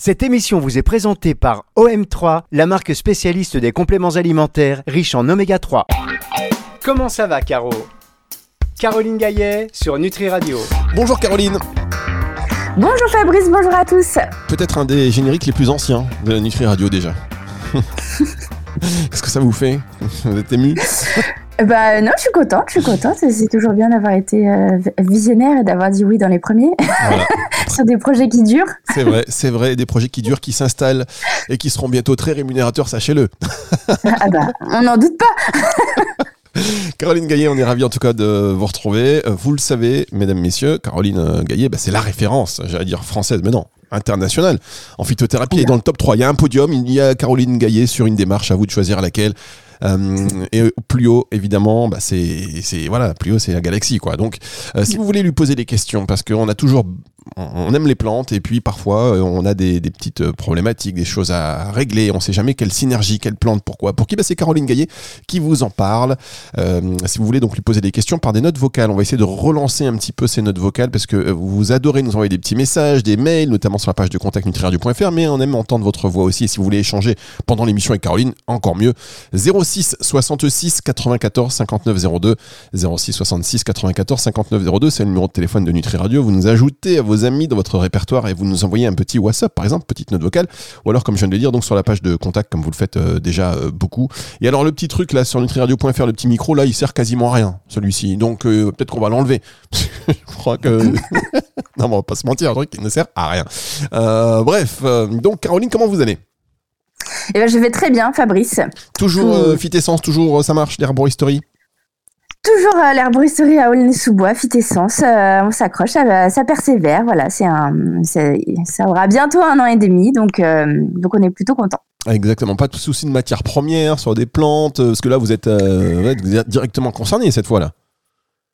Cette émission vous est présentée par OM3, la marque spécialiste des compléments alimentaires riches en oméga 3. Comment ça va, Caro? Caroline Gaillet sur Nutri Radio. Bonjour Caroline. Bonjour Fabrice, bonjour à tous. Peut-être un des génériques les plus anciens de la Nutri Radio déjà. Qu'est-ce que ça vous fait? Vous êtes ému? Bah non, je suis contente, je suis contente. C'est toujours bien d'avoir été euh, visionnaire et d'avoir dit oui dans les premiers Voilà. sur des projets qui durent. C'est vrai, c'est vrai, des projets qui durent, qui s'installent et qui seront bientôt très rémunérateurs, sachez-le. Ah bah, on n'en doute pas. Caroline Gaillet, on est ravis en tout cas de vous retrouver. Euh, Vous le savez, mesdames, messieurs, Caroline euh, Gaillet, bah, c'est la référence, j'allais dire française, mais non, internationale. En phytothérapie, elle est dans le top 3. Il y a un podium, il y a Caroline Gaillet sur une démarche, à vous de choisir laquelle. Euh, et plus haut, évidemment, bah, c'est, c'est voilà, plus haut, c'est la galaxie, quoi. Donc, euh, si vous voulez lui poser des questions, parce qu'on a toujours, on aime les plantes, et puis parfois, euh, on a des, petites euh, problématiques, des choses à régler. On sait jamais quelle synergie, quelle plante, pourquoi. Pour qui? Bah, C'est Caroline Gaillet qui vous en parle. Euh, si vous voulez donc lui poser des questions par des notes vocales, on va essayer de relancer un petit peu ces notes vocales parce que vous adorez nous envoyer des petits messages, des mails, notamment sur la page de contact nutriradio.fr, mais on aime entendre votre voix aussi. Et si vous voulez échanger pendant l'émission avec Caroline, encore mieux. 06 66 94 59 02 06 66 94 59 02 c'est le numéro de téléphone de Nutri Radio vous nous ajoutez à vos amis dans votre répertoire et vous nous envoyez un petit WhatsApp par exemple petite note vocale ou alors comme je viens de le dire donc sur la page de contact comme vous le faites euh, déjà euh, beaucoup. Et alors le petit truc là sur nutriradio.fr le petit micro là il sert quasiment à rien celui-ci. Donc euh, peut-être qu'on va l'enlever. Je crois que non mais on va pas se mentir un truc qui ne sert à rien. Bref donc Caroline comment vous allez? Et ben, je vais très bien, Fabrice. toujours Fit Essence toujours ça marche l'herboristerie? Toujours à l'herboristerie à Aulnay-sous-Bois, Fitessence. euh, on s'accroche, ça, ça persévère. Voilà, c'est un, ça aura bientôt un an et demi, donc, euh, donc on est plutôt content. Exactement, pas de souci de matière première sur des plantes, euh, parce que là vous êtes directement concerné cette fois-là.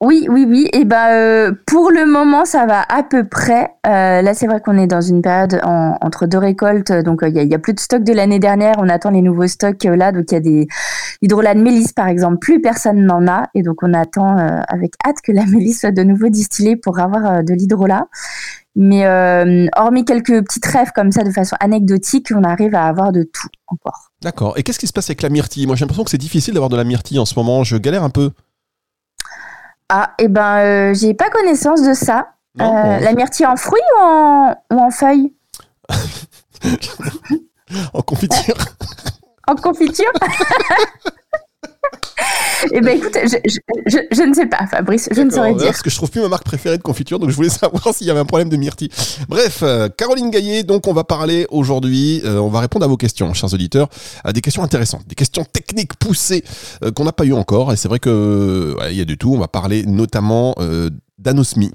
Oui, oui, oui. Et ben, euh, pour le moment, ça va à peu près. Euh, là, c'est vrai qu'on est dans une période en- entre deux récoltes, donc euh, il y, a- plus de stock de l'année dernière. On attend les nouveaux stocks euh, là, donc il y a des hydrolats de mélisse par exemple. Plus personne n'en a, et donc on attend avec hâte que la mélisse soit de nouveau distillée pour avoir de l'hydrolat. Mais hormis quelques petites rêves comme ça de façon anecdotique, on arrive à avoir de tout encore. D'accord. Et qu'est-ce qui se passe avec la myrtille? Moi j'ai l'impression que c'est difficile d'avoir de la myrtille en ce moment, je galère un peu. Ah, et ben, euh, j'ai pas connaissance de ça. Non, Euh, bon, la myrtille en fruits ou en, ou en feuilles En confiture En confiture? Eh ben écoute, je, je, je, je ne sais pas, Fabrice, je ne saurais dire. Parce que je trouve plus ma marque préférée de confiture, donc je voulais savoir s'il y avait un problème de myrtille. Bref, euh, Caroline Gaillet, donc on va parler aujourd'hui, euh, on va répondre à vos questions, chers auditeurs, à des questions intéressantes, des questions techniques poussées euh, qu'on n'a pas eu encore, et c'est vrai que ouais, il y a du tout. On va parler notamment euh, d'anosmie.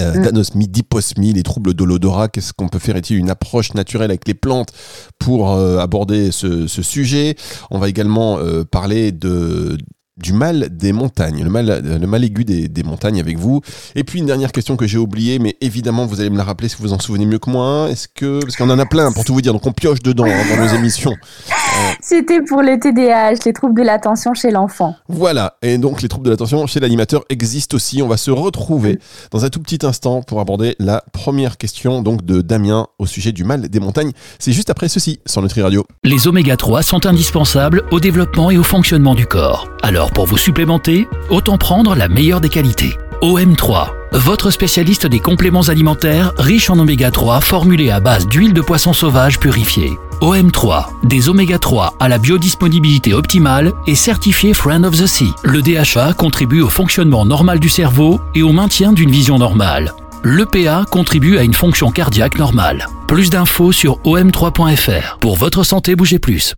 Euh, Mm. d'anosmie, d'hyposmie, les troubles de l'odorat, qu'est-ce qu'on peut faire Est-il une approche naturelle avec les plantes pour euh, aborder ce, ce sujet? On va également euh, parler de du mal des montagnes, le mal, le mal aigu des, des montagnes avec vous. Et puis une dernière question que j'ai oubliée, mais évidemment vous allez me la rappeler si vous vous en souvenez mieux que moi. Est-ce que parce qu'on en a plein pour tout vous dire, donc on pioche dedans hein, dans nos émissions. C'était pour le TDAH, les troubles de l'attention chez l'enfant. Voilà, et donc les troubles de l'attention chez l'animateur existent aussi. On va se retrouver dans un tout petit instant pour aborder la première question donc de Damien au sujet du mal des montagnes. C'est juste après ceci sur Nutri Radio. Les oméga 3 sont indispensables au développement et au fonctionnement du corps. Alors pour vous supplémenter, autant prendre la meilleure des qualités. OM3, votre spécialiste des compléments alimentaires riches en oméga 3 formulés à base d'huile de poisson sauvage purifiée. OM3, des oméga 3 à la biodisponibilité optimale et certifié Friend of the Sea. Le DHA contribue au fonctionnement normal du cerveau et au maintien d'une vision normale. L'EPA contribue à une fonction cardiaque normale. Plus d'infos sur om3.fr. Pour votre santé, bougez plus.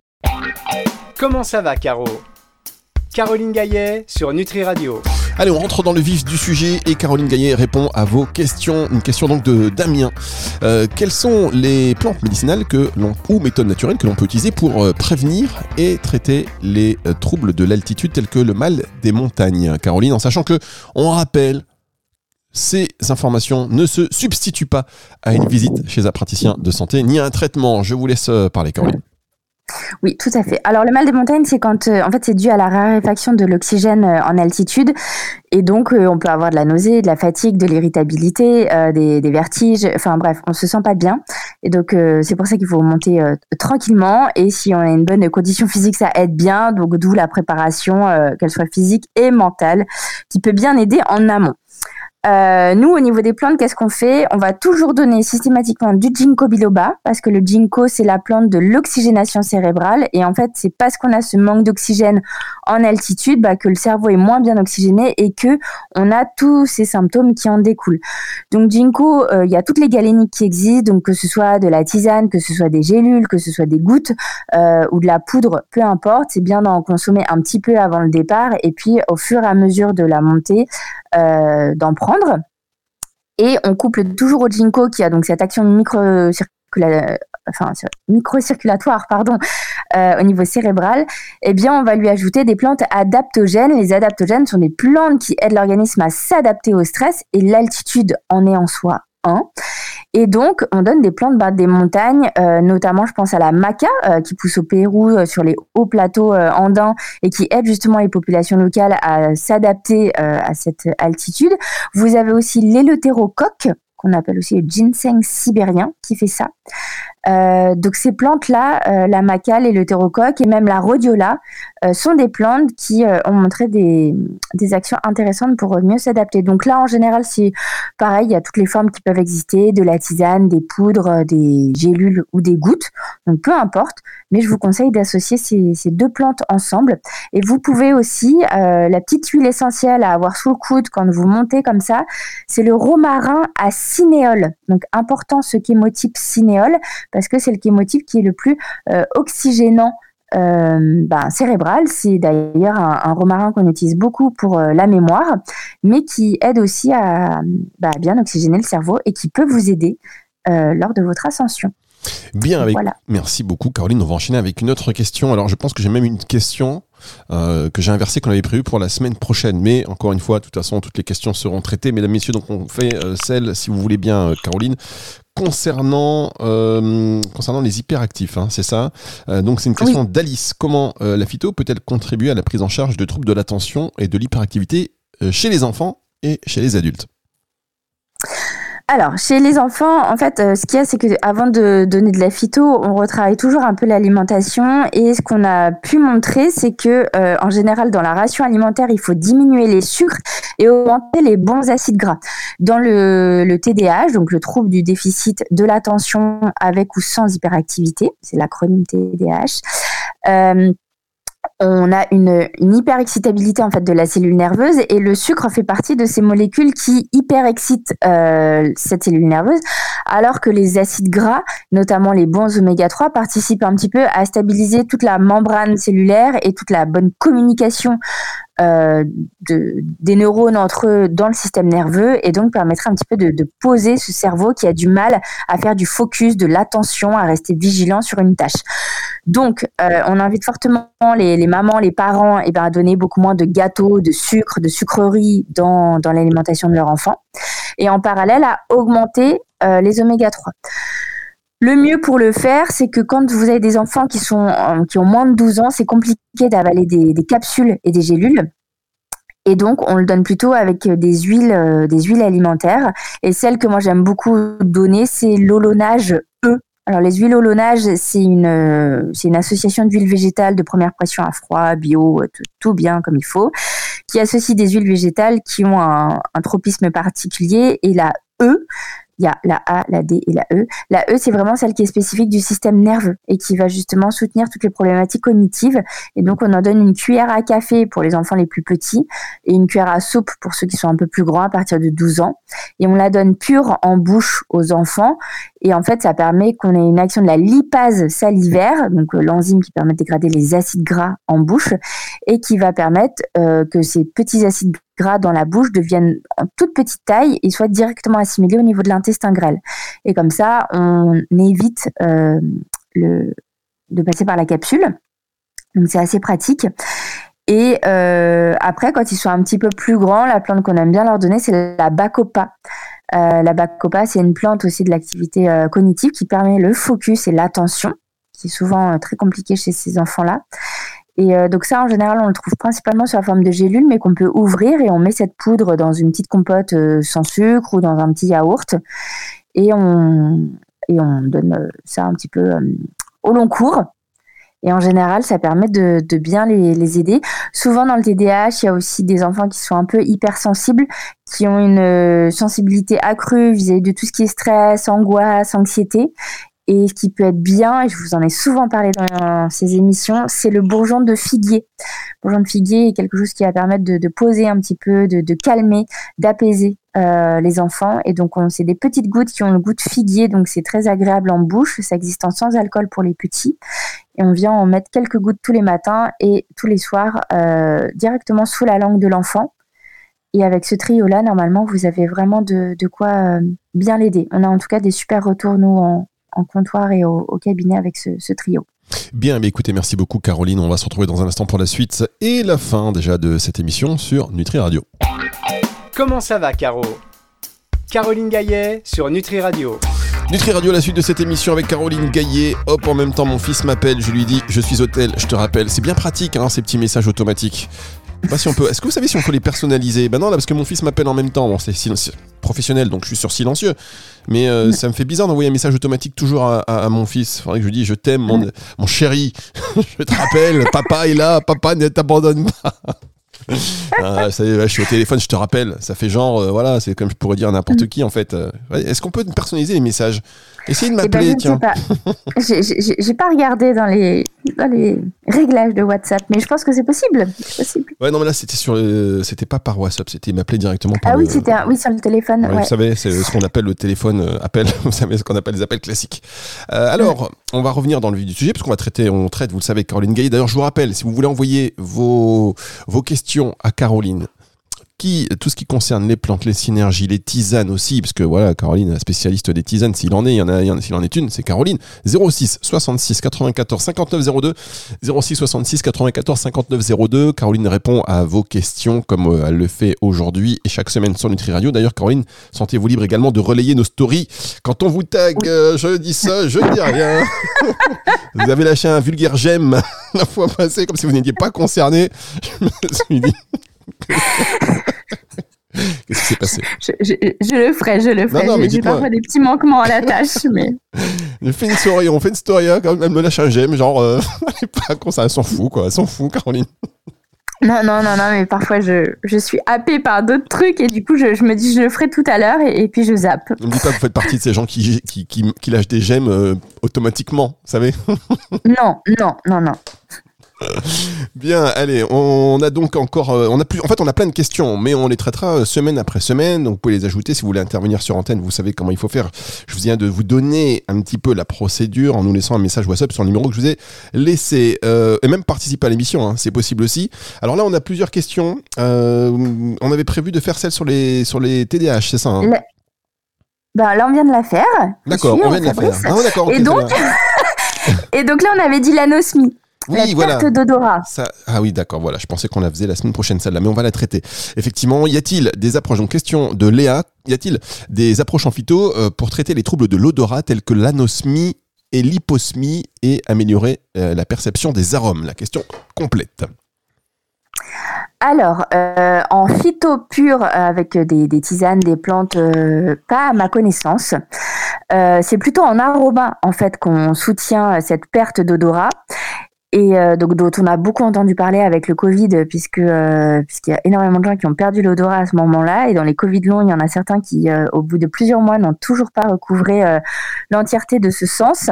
Comment ça va, Caro? Caroline Gaillet sur Nutri Radio. Allez, on rentre dans le vif du sujet et Caroline Gaillet répond à vos questions. Une question donc de Damien. Euh, quelles sont les plantes médicinales ou méthodes naturelles que l'on peut utiliser pour euh, prévenir et traiter les euh, troubles de l'altitude tels que le mal des montagnes? Caroline, en sachant que on rappelle ces informations ne se substituent pas à une visite chez un praticien de santé ni à un traitement. Je vous laisse parler, Caroline. Oui, tout à fait. Alors le mal des montagnes, c'est quand, euh, en fait, c'est dû à la raréfaction de l'oxygène euh, en altitude, et donc euh, on peut avoir de la nausée, de la fatigue, de l'irritabilité, des, des, vertiges. Enfin bref, on se sent pas bien, et donc c'est pour ça qu'il faut monter tranquillement. Et si on a une bonne condition physique, ça aide bien. Donc d'où la préparation, qu'elle soit physique et mentale, qui peut bien aider en amont. Euh, nous, au niveau des plantes, qu'est-ce qu'on fait? On va toujours donner systématiquement du ginkgo biloba parce que le ginkgo, c'est la plante de l'oxygénation cérébrale. Et en fait, c'est parce qu'on a ce manque d'oxygène en altitude bah, que le cerveau est moins bien oxygéné et que on a tous ces symptômes qui en découlent. Donc, ginkgo, euh, il y a toutes les galéniques qui existent, donc que ce soit de la tisane, que ce soit des gélules, que ce soit des gouttes euh, ou de la poudre, peu importe. C'est bien d'en consommer un petit peu avant le départ et puis au fur et à mesure de la montée, d'en prendre. Et on couple toujours au ginkgo qui a donc cette action micro-circulatoire, enfin, microcirculatoire pardon, euh, au niveau cérébral, eh bien, on va lui ajouter des plantes adaptogènes. Les adaptogènes sont des plantes qui aident l'organisme à s'adapter au stress et l'altitude en est en soi Et donc, on donne des plantes bah, des montagnes, euh, notamment, je pense à la maca, euh, qui pousse au Pérou euh, sur les hauts plateaux andins et qui aide justement les populations locales à s'adapter à cette altitude. Vous avez aussi l'éleutérocoque, qu'on appelle aussi le ginseng sibérien, qui fait ça. Donc ces plantes-là, la le terrocoque et même la rhodiola, sont des plantes qui ont montré des, actions intéressantes pour mieux s'adapter. Donc là, en général, c'est pareil, il y a toutes les formes qui peuvent exister, de la tisane, des poudres, des gélules ou des gouttes. Donc peu importe, mais je vous conseille d'associer ces, deux plantes ensemble. Et vous pouvez aussi, la petite huile essentielle à avoir sous le coude quand vous montez comme ça, c'est le romarin à cinéole. Donc important ce chémotype cinéole parce que c'est le chémotype qui est le plus euh, oxygénant euh, ben, cérébral. C'est d'ailleurs un, romarin qu'on utilise beaucoup pour euh, la mémoire, mais qui aide aussi à bah, bien oxygéner le cerveau et qui peut vous aider lors de votre ascension. Bien, avec... merci beaucoup Caroline. On va enchaîner avec une autre question. Alors je pense que j'ai même une question que j'ai inversée qu'on avait prévue pour la semaine prochaine. Mais encore une fois, de toute façon, toutes les questions seront traitées. Mesdames, Messieurs, donc on fait celle, si vous voulez bien, Caroline, concernant, euh, concernant les hyperactifs, hein, c'est ça. Euh, donc c'est une question d'Alice. Comment euh, la phyto peut-elle contribuer à la prise en charge de troubles de l'attention et de l'hyperactivité chez les enfants et chez les adultes? Alors, chez les enfants, en fait, euh, ce qu'il y a, c'est qu'avant de donner de la phyto, on retravaille toujours un peu l'alimentation. Et ce qu'on a pu montrer, c'est que, euh, en général, dans la ration alimentaire, il faut diminuer les sucres et augmenter les bons acides gras. Dans le, le TDAH, donc le trouble du déficit de l'attention avec ou sans hyperactivité, c'est l'acronyme TDAH. Euh, on a une, hyperexcitabilité en fait de la cellule nerveuse et le sucre fait partie de ces molécules qui hyperexcitent euh, cette cellule nerveuse, alors que les acides gras, notamment les bons oméga 3, participent un petit peu à stabiliser toute la membrane cellulaire et toute la bonne communication euh, de, des neurones entre eux dans le système nerveux et donc permettrait un petit peu de, poser ce cerveau qui a du mal à faire du focus, de l'attention, à rester vigilant sur une tâche. Donc, euh, on invite fortement les, mamans, les parents eh ben, à donner beaucoup moins de gâteaux, de sucre, de sucreries dans, dans l'alimentation de leur enfant et en parallèle à augmenter euh, les oméga 3. Le mieux pour le faire, c'est que quand vous avez des enfants qui, sont, euh, qui ont moins de 12 ans, c'est compliqué d'avaler des, capsules et des gélules. Et donc, on le donne plutôt avec des huiles, euh, des huiles alimentaires. Et celle que moi j'aime beaucoup donner, c'est l'olonage E. Alors, les huiles olonage, c'est une, euh, une association d'huiles végétales de première pression à froid, bio, tout, bien comme il faut, qui associe des huiles végétales qui ont un tropisme particulier. Et la E, il y a la A, la D et la E. La E, c'est vraiment celle qui est spécifique du système nerveux et qui va justement soutenir toutes les problématiques cognitives. Et donc, on en donne une cuillère à café pour les enfants les plus petits et une cuillère à soupe pour ceux qui sont un peu plus grands à partir de 12 ans. Et on la donne pure en bouche aux enfants. Et en fait, ça permet qu'on ait une action de la lipase salivaire, donc euh, l'enzyme qui permet de dégrader les acides gras en bouche et qui va permettre euh, que ces petits acides gras dans la bouche deviennent en toute petite taille et soient directement assimilés au niveau de l'intestin grêle. Et comme ça, on évite euh, de passer par la capsule. Donc c'est assez pratique. Et après, quand ils sont un petit peu plus grands, la plante qu'on aime bien leur donner, c'est la bacopa. Euh, la bacopa, c'est une plante aussi de l'activité cognitive qui permet le focus et l'attention qui est souvent très compliqué chez ces enfants-là. Et donc ça, en général, on le trouve principalement sous la forme de gélules, mais qu'on peut ouvrir et on met cette poudre dans une petite compote sans sucre ou dans un petit yaourt. Et on, et on donne ça un petit peu au long cours. Et en général, ça permet de, bien les, aider. Souvent dans le TDAH, il y a aussi des enfants qui sont un peu hypersensibles, qui ont une euh, sensibilité accrue vis-à-vis de tout ce qui est stress, angoisse, anxiété. Et ce qui peut être bien, et je vous en ai souvent parlé dans ces émissions, c'est le bourgeon de figuier. Le bourgeon de figuier est quelque chose qui va permettre de, poser un petit peu, de, calmer, d'apaiser euh, les enfants. Et donc, c'est des petites gouttes qui ont le goût de figuier, donc c'est très agréable en bouche. Ça existe en sans alcool pour les petits. Et on vient en mettre quelques gouttes tous les matins et tous les soirs euh, directement sous la langue de l'enfant. Et avec ce trio-là, normalement, vous avez vraiment de, quoi euh, bien l'aider. On a en tout cas des super retours, nous, en, en comptoir et au, cabinet avec ce, trio. Bien, mais écoutez, merci beaucoup Caroline. On va se retrouver dans un instant pour la suite et la fin déjà de cette émission sur Nutri Radio. Comment ça va, Caro? Caroline Gaillet sur Nutri Radio. Nutri Radio, la suite de cette émission avec Caroline Gaillet. Hop, en même temps, mon fils m'appelle, je lui dis, je suis hôtel, je te rappelle. C'est bien pratique, hein, ces petits messages automatiques. Pas si on peut. Est-ce que vous savez si on peut les personnaliser? Ben non, là, parce que mon fils m'appelle en même temps. Bon, c'est professionnel, donc je suis sur silencieux. Mais euh, ça me fait bizarre d'envoyer un message automatique toujours à, mon fils. Faudrait que je lui dise Je t'aime, mon, mon chéri. je te rappelle, papa est là, papa ne t'abandonne pas. Ah, ça y est, je suis au téléphone, je te rappelle. Ça fait genre, euh, voilà, c'est comme je pourrais dire n'importe mm. qui en fait. Euh, est-ce qu'on peut personnaliser les messages? Essayez de eh ben, m'appeler, tiens. J'ai pas regardé dans les, dans les réglages de WhatsApp, mais je pense que c'est possible. possible. Ouais, non, mais là, c'était sur, c'était pas par WhatsApp, c'était m'appeler directement par. Ah oui, c'était, oui, sur le téléphone. Vous savez, c'est ce qu'on appelle le téléphone euh, appel. vous savez ce qu'on appelle les appels classiques. alors, on va revenir dans le vif du sujet, parce qu'on va traiter, on traite, vous le savez, Caroline Gay. D'ailleurs, je vous rappelle, si vous voulez envoyer vos, vos questions à Caroline, qui, tout ce qui concerne les plantes, les synergies, les tisanes aussi, parce que voilà, Caroline, spécialiste des tisanes, s'il en est, il y en a, s'il en est une, c'est Caroline. 06 66 94 59 02, 06 66 94 59 02. Caroline répond à vos questions comme euh, elle le fait aujourd'hui et chaque semaine sur Nutri Radio. D'ailleurs, Caroline, sentez-vous libre également de relayer nos stories. Quand on vous tag, euh, je dis ça, je dis rien. vous avez lâché un vulgaire j'aime la fois passée, comme si vous n'étiez pas concerné. Je me suis dit. Qu'est-ce qui s'est passé? Je, le ferai, je le ferai. J'ai parfois des petits manquements à la tâche, mais. Je fais une story, on fait une story, hein, quand même, elle me lâche un j'aime, genre, euh, pas con, ça, elle s'en fout, quoi, elle s'en fout, Caroline. Non, non, non, non, mais parfois je, je suis happée par d'autres trucs et du coup je, je, me dis je le ferai tout à l'heure et, puis je zappe. Ne me dis pas que vous faites partie de ces gens qui, qui, qui, lâchent des j'aime euh, automatiquement, vous savez Non, non, non, non. Bien, allez, on a donc encore, euh, on a plus, en fait, on a plein de questions, mais on les traitera euh, semaine après semaine. Donc, vous pouvez les ajouter si vous voulez intervenir sur antenne. Vous savez comment il faut faire. Je vous viens de vous donner un petit peu la procédure en nous laissant un message WhatsApp sur le numéro que je vous ai laissé, euh, et même participer à l'émission. Hein, c'est possible aussi. Alors là, on a plusieurs questions. on avait prévu de faire celle sur les sur les TDAH, c'est ça hein? Ben, là, on vient de la faire. D'accord, on vient de la faire. Ah, et donc, et donc là, on avait dit l'anosmie. Oui, la d'odorat. Ah oui, d'accord, voilà. Je pensais qu'on la faisait la semaine prochaine, celle-là, mais on va la traiter. Effectivement, y a-t-il des approches Donc, question de Léa. Y a-t-il des approches en phyto euh, pour traiter les troubles de l'odorat tels que l'anosmie et l'hyposmie et améliorer euh, la perception des arômes? La question complète. Alors, euh, en phyto pur, avec des, tisanes, des plantes, pas à ma connaissance. c'est plutôt en aroma, en fait, qu'on soutient cette perte d'odorat et euh, donc dont on a beaucoup entendu parler avec le Covid, puisque euh, puisqu'il y a énormément de gens qui ont perdu l'odorat à ce moment-là, et dans les Covid longs, il y en a certains qui, euh, au bout de plusieurs mois, n'ont toujours pas recouvré l'entièreté de ce sens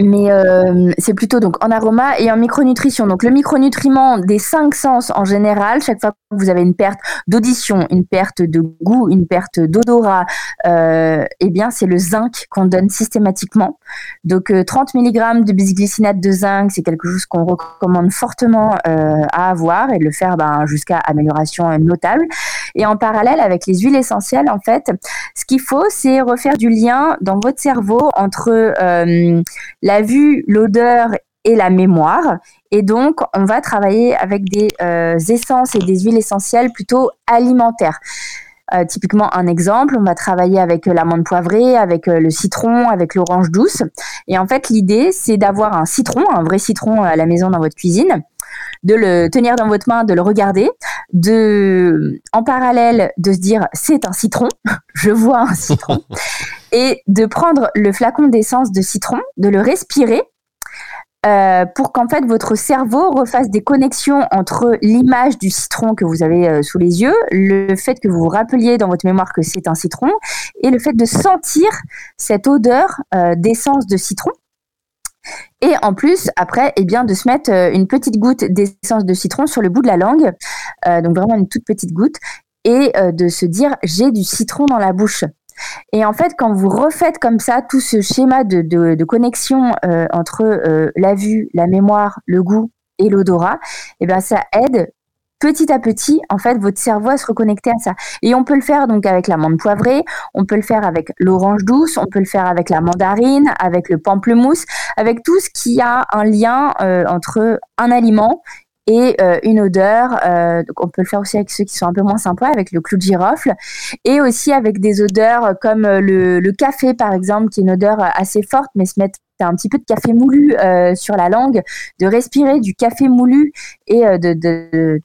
mais euh, c'est plutôt donc en aroma et en micronutrition. Donc le micronutriment des cinq sens en général, chaque fois que vous avez une perte d'audition, une perte de goût, une perte d'odorat, euh, eh bien c'est le zinc qu'on donne systématiquement. Donc 30 euh, mg de bisglycinate de zinc, c'est quelque chose qu'on recommande fortement euh, à avoir et de le faire ben, jusqu'à amélioration notable. Et en parallèle avec les huiles essentielles, en fait, ce qu'il faut, c'est refaire du lien dans votre cerveau entre euh, la vue, l'odeur et la mémoire. Et donc, on va travailler avec des euh, essences et des huiles essentielles plutôt alimentaires. typiquement, un exemple, on va travailler avec l'amande poivrée, avec le citron, avec l'orange douce. Et en fait, l'idée, c'est d'avoir un citron, un vrai citron à la maison dans votre cuisine, de le tenir dans votre main, de le regarder, de, en parallèle, de se dire c'est un citron, je vois un citron, et de prendre le flacon d'essence de citron, de le respirer. Euh, pour qu'en fait votre cerveau refasse des connexions entre l'image du citron que vous avez euh, sous les yeux, le fait que vous vous rappeliez dans votre mémoire que c'est un citron, et le fait de sentir cette odeur euh, d'essence de citron. Et en plus, après, eh bien, de se mettre une petite goutte d'essence de citron sur le bout de la langue, donc vraiment une toute petite goutte, et de se dire j'ai du citron dans la bouche. Et en fait, quand vous refaites comme ça tout ce schéma de, connexion entre la vue, la mémoire, le goût et l'odorat, eh bien, ça aide petit à petit, en fait, votre cerveau à se reconnecter à ça. Et on peut le faire donc avec l'amande poivrée, on peut le faire avec l'orange douce, on peut le faire avec la mandarine, avec le pamplemousse, avec tout ce qui a un lien euh, entre un aliment et euh, une odeur. Euh, donc on peut le faire aussi avec ceux qui sont un peu moins sympas, avec le clou de girofle, et aussi avec des odeurs comme le, le, café par exemple, qui est une odeur assez forte, mais se mettre un petit peu de café moulu sur la langue, de respirer du café moulu et de, de,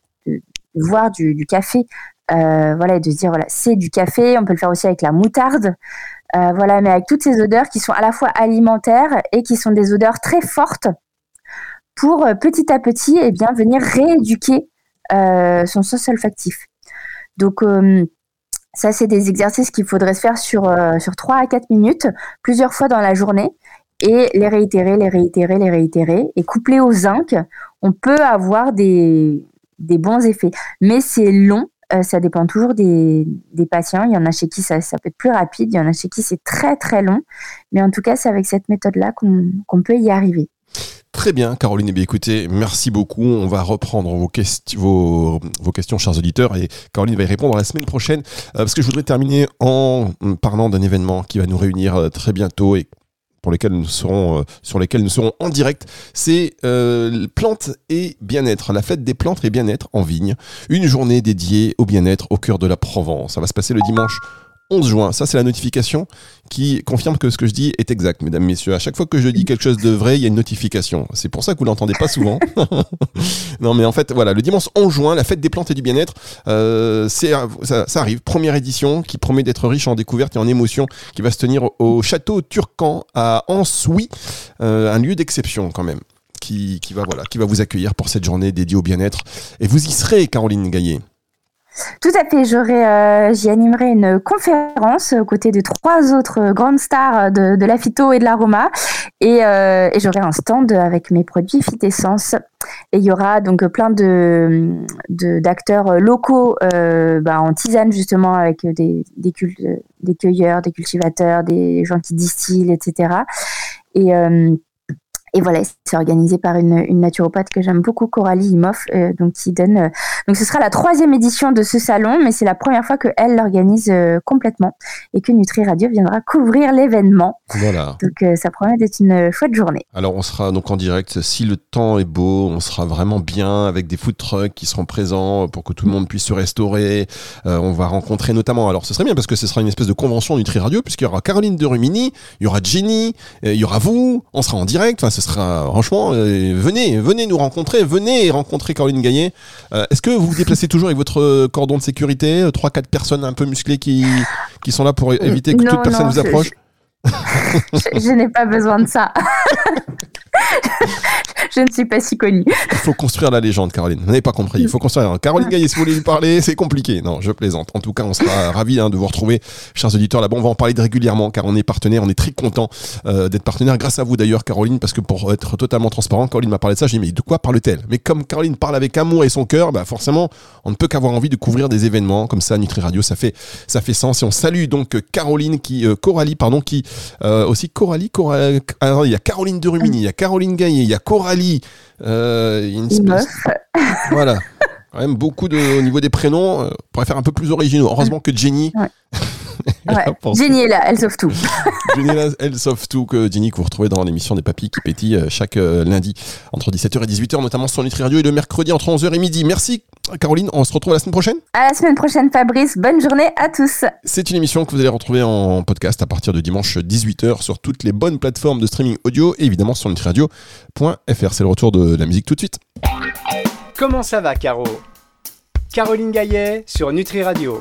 voir du, café, euh, voilà, et de se dire voilà, c'est du café. On peut le faire aussi avec la moutarde, euh, voilà, mais avec toutes ces odeurs qui sont à la fois alimentaires et qui sont des odeurs très fortes pour euh, petit à petit, et eh bien, venir rééduquer son sens olfactif. Donc ça, c'est des exercices qu'il faudrait se faire sur, sur 3 à 4 minutes, plusieurs fois dans la journée, et les réitérer, les réitérer, les réitérer. Et couplé au zinc, on peut avoir des, des bons effets. Mais c'est long, euh, ça dépend toujours des, patients. Il y en a chez qui ça, peut être plus rapide, il y en a chez qui c'est très très long. Mais en tout cas, c'est avec cette méthode-là qu'on peut y arriver. Très bien, Caroline. Eh bien, écoutez, merci beaucoup. On va reprendre vos, vos, vos, questions, chers auditeurs, et Caroline va y répondre la semaine prochaine. Euh, parce que je voudrais terminer en parlant d'un événement qui va nous réunir euh, très bientôt et pour lesquels nous serons, euh, sur lesquels nous serons en direct, c'est euh, plantes et bien-être, la fête des plantes et bien-être en vigne, une journée dédiée au bien-être au cœur de la Provence. Ça va se passer le dimanche 11 juin. Ça, c'est la notification qui confirme que ce que je dis est exact, mesdames, messieurs. À chaque fois que je dis quelque chose de vrai, il y a une notification. C'est pour ça que vous l'entendez pas souvent. non, mais en fait, voilà, le dimanche 11 juin, la fête des plantes et du bien-être, euh, ça, arrive. Première édition qui promet d'être riche en découvertes et en émotions, qui va se tenir au château Turcan à Ansoui, euh, un lieu d'exception quand même. Qui, qui, va voilà qui va vous accueillir pour cette journée dédiée au bien-être et vous y serez Caroline Gaillet tout à fait, euh, j'y animerai une conférence aux côtés de trois autres grandes stars de, la phyto et de l'aroma, et, euh, et j'aurai un stand avec mes produits Phytessence. Et il y aura donc plein de, d'acteurs locaux euh, bah, en tisane justement avec des, des, des cueilleurs, des cultivateurs, des gens qui distillent, etc. Et et voilà, c'est organisé par une, une, naturopathe que j'aime beaucoup, Coralie Imoff, euh, donc qui donne. Euh, donc ce sera la troisième édition de ce salon, mais c'est la première fois que elle l'organise euh, complètement et que Nutri Radio viendra couvrir l'événement. Voilà. Donc ça promet d'être une chouette journée. Alors on sera donc en direct si le temps est beau, on sera vraiment bien avec des food trucks qui seront présents pour que tout le monde puisse se restaurer. on va rencontrer notamment. Alors ce serait bien parce que ce sera une espèce de convention Nutri Radio puisqu'il y aura Caroline de Rumini, il y aura Jenny, il y aura vous. On sera en direct. Enfin, ce sera franchement, euh, venez, venez nous rencontrer, venez rencontrer Caroline Gaillet. Euh, est-ce que vous vous déplacez toujours avec votre cordon de sécurité, 3-4 euh, personnes un peu musclées qui, qui sont là pour éviter que toute personne vous approche? Je n'ai pas besoin de ça. je ne suis pas si connue. Il faut construire la légende, Caroline. Vous n'avez pas compris. Il faut construire. Caroline Gaillet, si vous voulez lui parler, c'est compliqué. Non, je plaisante. En tout cas, on sera ravis hein, de vous retrouver, chers auditeurs. Là-bas, on va en parler régulièrement car on est partenaire. On est très content euh, d'être partenaire. Grâce à vous d'ailleurs, Caroline, parce que pour être totalement transparent, Caroline m'a parlé de ça. J'ai dit, mais de quoi parle-t-elle? Mais comme Caroline parle avec amour et son cœur, bah forcément, on ne peut qu'avoir envie de couvrir des événements comme ça. Nutri Radio, ça fait, ça fait sens. Et on salue donc Caroline, qui, euh, Coralie, pardon, qui euh, aussi Coralie, Coralie. il y a Caroline de Rumini, il y a Caroline Gaillet, il y a Coralie. Euh, une voilà. Quand même beaucoup de, au niveau des prénoms, euh, on pourrait faire un peu plus originaux. Heureusement que Jenny. Ouais. Jenny est là, elle sauve tout. Jenny est là, elle sauve tout que Jenny que vous retrouvez dans l'émission des papilles qui pétillent euh, chaque euh, lundi entre 17h et 18h, notamment sur Nutri Radio et le mercredi entre 11h et midi. Merci Caroline, on se retrouve la semaine prochaine. À la semaine prochaine Fabrice, bonne journée à tous. C'est une émission que vous allez retrouver en podcast à partir de dimanche 18h sur toutes les bonnes plateformes de streaming audio et évidemment sur nutriradio.fr. C'est le retour de la musique tout de suite. Comment ça va Caro? Caroline Gaillet sur Nutri Radio.